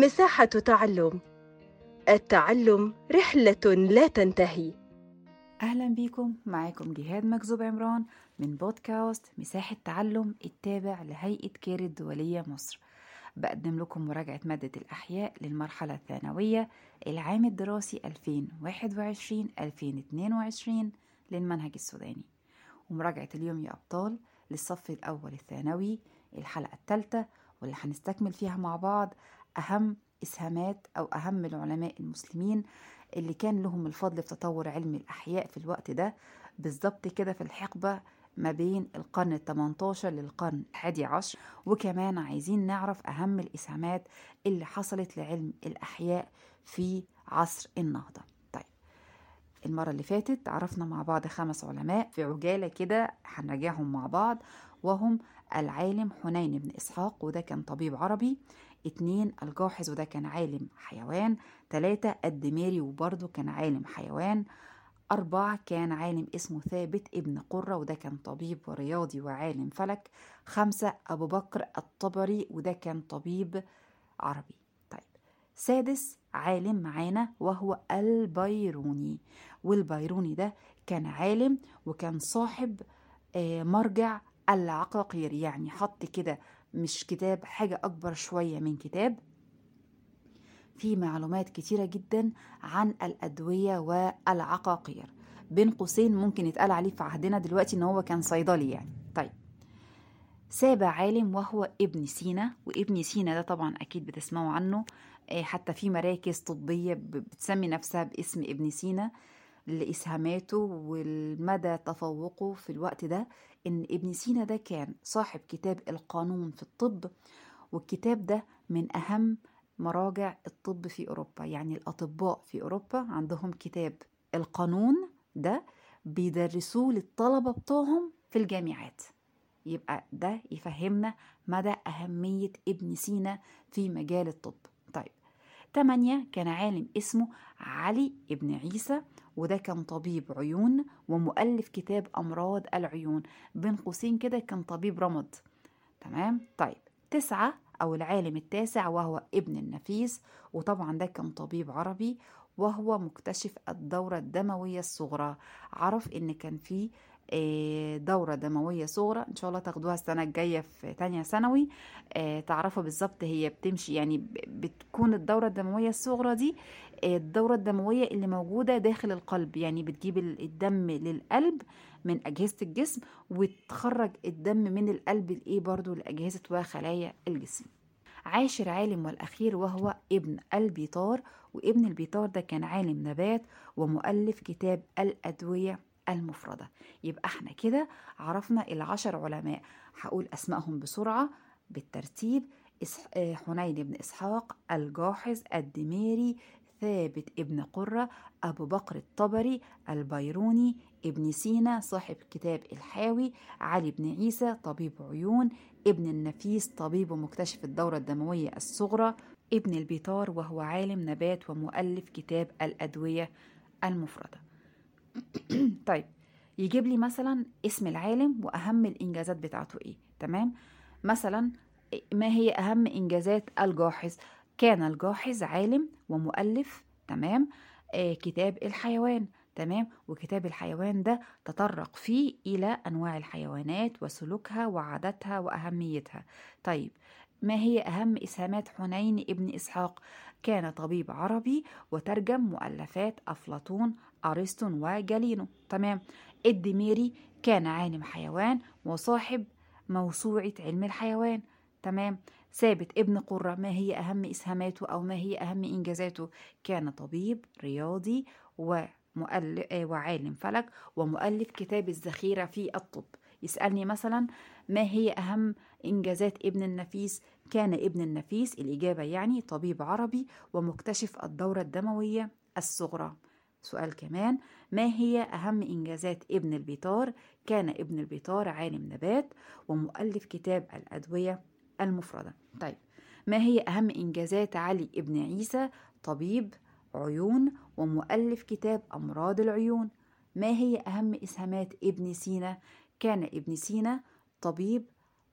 مساحة تعلم. التعلم رحلة لا تنتهي. أهلا بيكم. معاكم جهاد مكذوب عمران من بودكاست مساحة تعلم التابع لهيئة كير الدولية مصر. بقدم لكم مراجعة مادة الأحياء للمرحلة الثانوية العام الدراسي 2021-2022 للمنهج السوداني. ومراجعة اليوم يا أبطال للصف الأول الثانوي الحلقة الثالثة واللي هنستكمل فيها مع بعض أهم إسهامات أو أهم العلماء المسلمين اللي كان لهم الفضل في تطور علم الأحياء في الوقت ده بالظبط كده في الحقبة ما بين القرن ال 18 للقرن الحادي عشر. وكمان عايزين نعرف أهم الإسهامات اللي حصلت لعلم الأحياء في عصر النهضة. طيب المرة اللي فاتت عرفنا مع بعض خمس علماء في عجالة كده هنراجعهم مع بعض وهم العالم حنين بن إسحاق وده كان طبيب عربي. اتنين الجاحظ وده كان عالم حيوان تلاتة الدميري وبرضه كان عالم حيوان أربعة كان عالم اسمه ثابت ابن قرة وده كان طبيب ورياضي وعالم فلك خمسة أبو بكر الطبري وده كان طبيب عربي. طيب سادس عالم معانا وهو البيروني والبيروني ده كان عالم وكان صاحب مرجع العقاقير يعني حط كده مش كتاب حاجة أكبر شوية من كتاب. في معلومات كتيرة جدا عن الأدوية والعقاقير. بين قوسين ممكن يتقال عليه في عهدنا دلوقتي إن هو كان صيدلي يعني. طيب. سابع عالم وهو ابن سينا وابن سينا ده طبعا أكيد بتسمعوا عنه. حتى في مراكز طبية بتسمي نفسها باسم ابن سينا. لإسهاماته والمدى تفوقه في الوقت ده إن ابن سينا ده كان صاحب كتاب القانون في الطب والكتاب ده من أهم مراجع الطب في أوروبا. يعني الأطباء في أوروبا عندهم كتاب القانون ده بيدرسوه للطلبة بتوعهم في الجامعات. يبقى ده يفهمنا مدى أهمية ابن سينا في مجال الطب. طيب تمانية كان عالم اسمه علي ابن عيسى وده كان طبيب عيون ومؤلف كتاب أمراض العيون. بين قوسين كده كان طبيب رمد. تمام؟ طيب تسعة أو العالم التاسع وهو ابن النفيس وطبعا ده كان طبيب عربي وهو مكتشف الدورة الدموية الصغرى. عرف إن كان في دورة دموية صغرى إن شاء الله تاخدوها السنة الجاية في تانية ثانوي. تعرفوا بالظبط هي بتمشي يعني بتكون الدورة الدموية الصغرى دي الدورة الدموية اللي موجودة داخل القلب. يعني بتجيب الدم للقلب من أجهزة الجسم وتخرج الدم من القلب لإيه برضو؟ لأجهزة وخلايا الجسم. عاشر عالم والأخير وهو ابن البيطار وابن البيطار ده كان عالم نبات ومؤلف كتاب الأدوية. المفردة. يبقى إحنا كده عرفنا العشر علماء. هقول أسمائهم بسرعة. بالترتيب حنين بن إسحاق الجاحظ الدميري ثابت ابن قرة أبو بكر الطبري البيروني ابن سينا صاحب كتاب الحاوي علي بن عيسى طبيب عيون ابن النفيس طبيب ومكتشف الدورة الدموية الصغرى ابن البيطار وهو عالم نبات ومؤلف كتاب الأدوية المفردة. طيب يجيب لي مثلا اسم العالم وأهم الإنجازات بتاعته إيه تمام؟ مثلا ما هي أهم إنجازات الجاحظ؟ كان الجاحظ عالم ومؤلف تمام؟ آه كتاب الحيوان تمام؟ وكتاب الحيوان ده تطرق فيه إلى أنواع الحيوانات وسلوكها وعاداتها وأهميتها. طيب ما هي أهم إسهامات حنين ابن إسحاق؟ كان طبيب عربي وترجم مؤلفات أفلاطون أرسطو وجالينو. تمام. الدميري كان عالم حيوان وصاحب موسوعة علم الحيوان. تمام. ثابت ابن قرة ما هي أهم إسهاماته أو ما هي أهم إنجازاته؟ كان طبيب رياضي ومؤلف وعالم فلك ومؤلف كتاب الذخيرة في الطب. يسألني مثلا ما هي أهم إنجازات ابن النفيس؟ كان ابن النفيس الإجابة يعني طبيب عربي ومكتشف الدورة الدموية الصغرى. سؤال كمان ما هي أهم إنجازات ابن البيطار؟ كان ابن البيطار عالم نبات ومؤلف كتاب الأدوية المفردة. طيب ما هي أهم إنجازات علي ابن عيسى؟ طبيب عيون ومؤلف كتاب أمراض العيون. ما هي أهم إسهامات ابن سينا؟ كان ابن سينا طبيب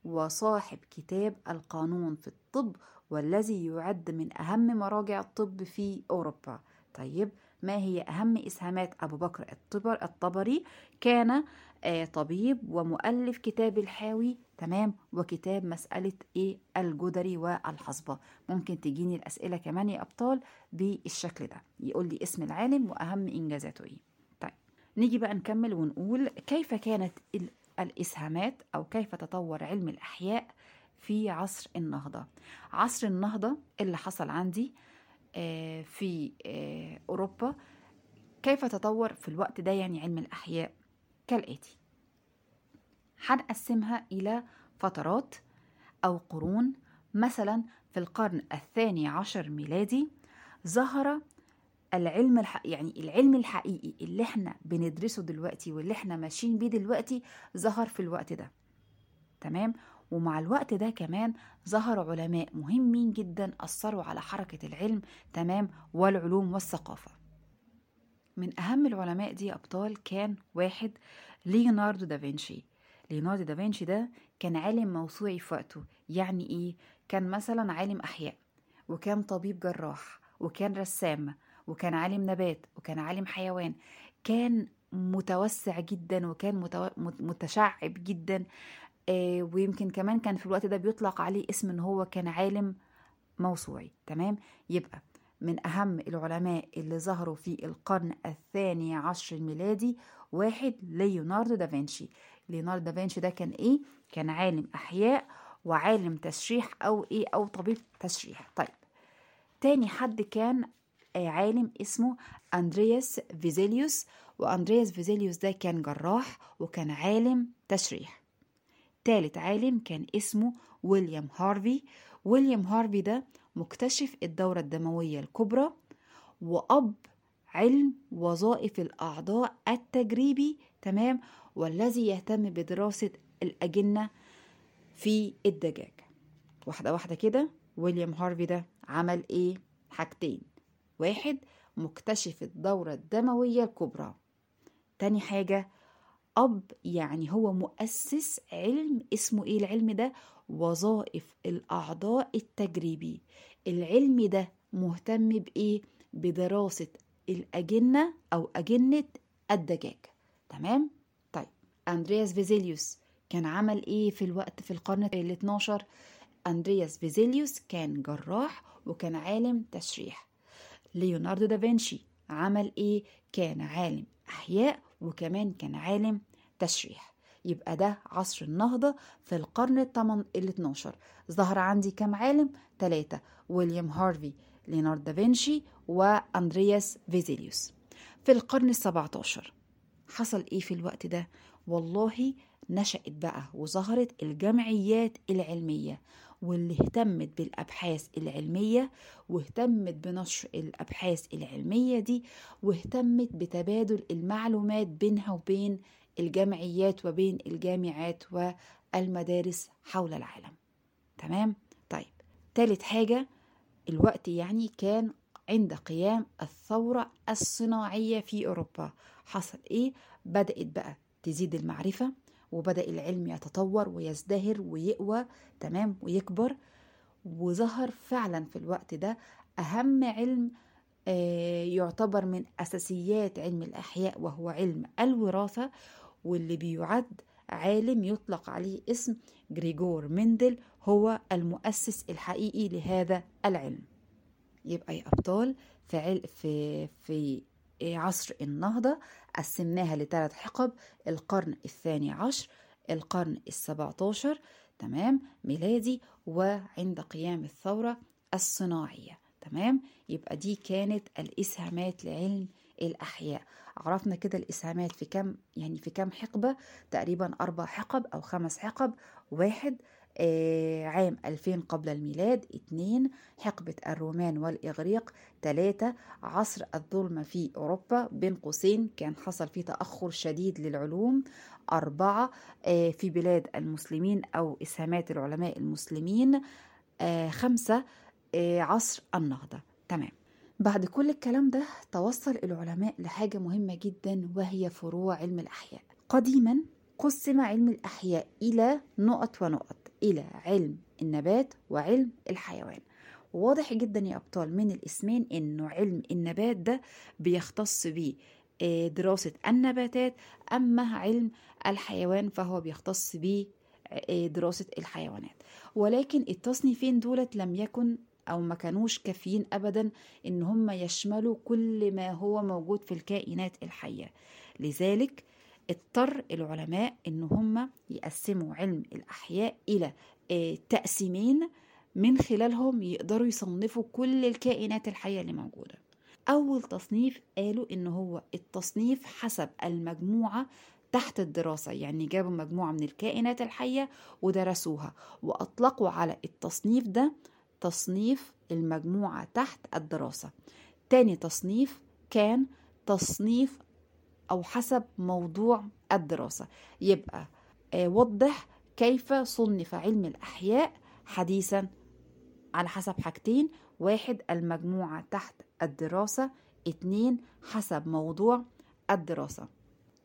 وصاحب كتاب القانون في الطب والذي يعد من أهم مراجع الطب في أوروبا. طيب ما هي أهم إسهامات أبو بكر الطبر الطبري؟ كان آه، طبيب ومؤلف كتاب الحاوي تمام وكتاب مسألة إيه؟ الجدري والحصبة. ممكن تجيني الأسئلة كمان يا أبطال بالشكل ده. يقول لي اسم العالم وأهم إنجازاته إيه. نيجي بقى نكمل ونقول كيف كانت ال- الإسهامات أو كيف تطور علم الأحياء في عصر النهضة. عصر النهضة اللي حصل عندي آه، في آه، أوروبا كيف تطور في الوقت ده يعني علم الأحياء؟ كالآتي. هنقسمها إلى فترات أو قرون. مثلا في القرن الثاني عشر ميلادي ظهر العلم الح... يعني العلم الحقيقي اللي إحنا بندرسه دلوقتي واللي إحنا ماشيين بيه دلوقتي ظهر في الوقت ده. تمام؟ ومع الوقت ده كمان ظهر علماء مهمين جدا أثروا على حركة العلم تمام؟ والعلوم والثقافة. من أهم العلماء دي أبطال كان واحد ليوناردو دافنشي ليوناردو دافنشي ده كان عالم موسوعي في وقته. يعني إيه؟ كان مثلا عالم أحياء وكان طبيب جراح وكان رسام وكان عالم نبات وكان عالم حيوان كان متوسع جدا وكان متو... مت- متشعب جدا آه ويمكن كمان كان في الوقت ده بيطلق عليه اسم إن هو كان عالم موسوعي تمام؟ يبقى من أهم العلماء اللي ظهروا في القرن الثاني عشر الميلادي واحد ليوناردو دافنشي ليوناردو دافنشي ده كان إيه؟ كان عالم أحياء وعالم تشريح أو إيه؟ أو طبيب تشريح. طيب تاني حد كان عالم اسمه أندرياس فيزيليوس وأندرياس فيزيليوس ده كان جراح وكان عالم تشريح. تالت عالم كان اسمه ويليام هارفي. ويليام هارفي ده مكتشف الدورة الدموية الكبرى وأب علم وظائف الأعضاء التجريبي تمام والذي يهتم بدراسة الأجنة في الدجاج. واحدة واحدة كده ويليام هارفي ده عمل إيه؟ حاجتين. واحد مكتشف الدورة الدموية الكبرى تاني حاجة أب يعني هو مؤسس علم اسمه إيه العلم ده؟ وظائف الأعضاء التجريبي العلم ده مهتم بإيه؟ بدراسة الأجنة أو أجنة الدجاج تمام؟ طيب أندرياس فيزيليوس كان عمل إيه في الوقت في القرن ال 12 أندرياس فيزيليوس كان جراح وكان عالم تشريح ليوناردو دافنشي عمل إيه؟ كان عالم أحياء وكمان كان عالم تشريح يبقى ده عصر النهضة في القرن. ال 12 ظهر عندي كم عالم؟ ثلاثة ويليام هارفي ليوناردو دافنشي وأندرياس فيزيليوس في القرن ال 17 حصل إيه في الوقت ده؟ والله نشأت بقى وظهرت الجمعيات العلمية واللي اهتمت بالأبحاث العلمية واهتمت بنشر الأبحاث العلمية دي واهتمت بتبادل المعلومات بينها وبين الجمعيات وبين الجامعات والمدارس حول العالم. تمام؟ طيب تالت حاجة الوقت يعني كان عند قيام الثورة الصناعية في أوروبا. حصل إيه؟ بدأت بقى تزيد المعرفة وبدأ العلم يتطور ويزدهر ويقوى تمام ويكبر وظهر فعلا في الوقت ده أهم علم آه، يعتبر من أساسيات علم الأحياء وهو علم الوراثة واللي بيعد عالم يطلق عليه اسم جريجور مندل هو المؤسس الحقيقي لهذا العلم يبقى يا أبطال في. في في عصر النهضة قسمناها لثلاث حقب القرن الثاني عشر القرن السبعة عشر تمام ميلادي وعند قيام الثورة الصناعية تمام؟ يبقى دي كانت الإسهامات لعلم الأحياء. عرفنا كده الإسهامات في كم يعني في كم حقبة؟ تقريبا أربع حقب أو خمس حقب واحد عام 2000 قبل الميلاد اتنين حقبة الرومان والإغريق تلاتة عصر الظلمة في أوروبا بين قوسين كان حصل فيه تأخر شديد للعلوم أربعة آه في بلاد المسلمين أو إسهامات العلماء المسلمين آه خمسة آه عصر النهضة. تمام. بعد كل الكلام ده توصل العلماء لحاجة مهمة جدا وهي فروع علم الأحياء. قديما قسم علم الأحياء إلى نقط ونقط. إلى علم النبات وعلم الحيوان. وواضح جدا يا أبطال من الإسمين إنه علم النبات ده بيختص بيه آه، دراسة النباتات أما علم الحيوان فهو بيختص بيه آه، دراسة الحيوانات. ولكن التصنيفين دولت لم يكن أو ما كانوش كافيين أبدا إن هم يشملوا كل ما هو موجود في الكائنات الحية. لذلك اضطر العلماء إن هم يقسموا علم الأحياء إلى آه، تقسيمين من خلالهم يقدروا يصنفوا كل الكائنات الحية اللي موجودة. أول تصنيف قالوا إن هو التصنيف حسب المجموعة تحت الدراسة يعني جابوا مجموعة من الكائنات الحية ودرسوها وأطلقوا على التصنيف ده تصنيف المجموعة تحت الدراسة. تاني تصنيف كان تصنيف أو حسب موضوع الدراسة. يبقى آه، وضح كيف صنف علم الأحياء حديثا على حسب حاجتين. واحد المجموعة تحت الدراسة. اتنين حسب موضوع الدراسة.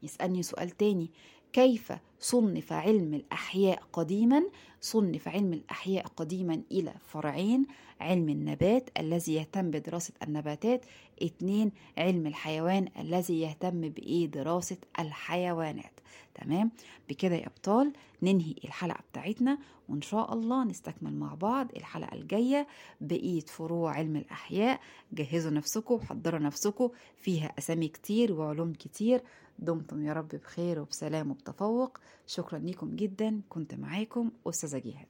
يسألني سؤال تاني. كيف صنف علم الأحياء قديما صنف علم الأحياء قديما إلى فرعين علم النبات الذي يهتم بدراسة النباتات اتنين علم الحيوان الذي يهتم بإيه دراسة الحيوانات. تمام؟ بكده يا أبطال ننهي الحلقة بتاعتنا وإن شاء الله نستكمل مع بعض الحلقة الجاية بقية فروع علم الأحياء. جهزوا نفسكم وحضروا نفسكم فيها أسامي كتير وعلوم كتير. دمتم يا رب بخير وبسلام وبتفوق. شكرا لكم جدا. كنت معاكم أستاذة جهاد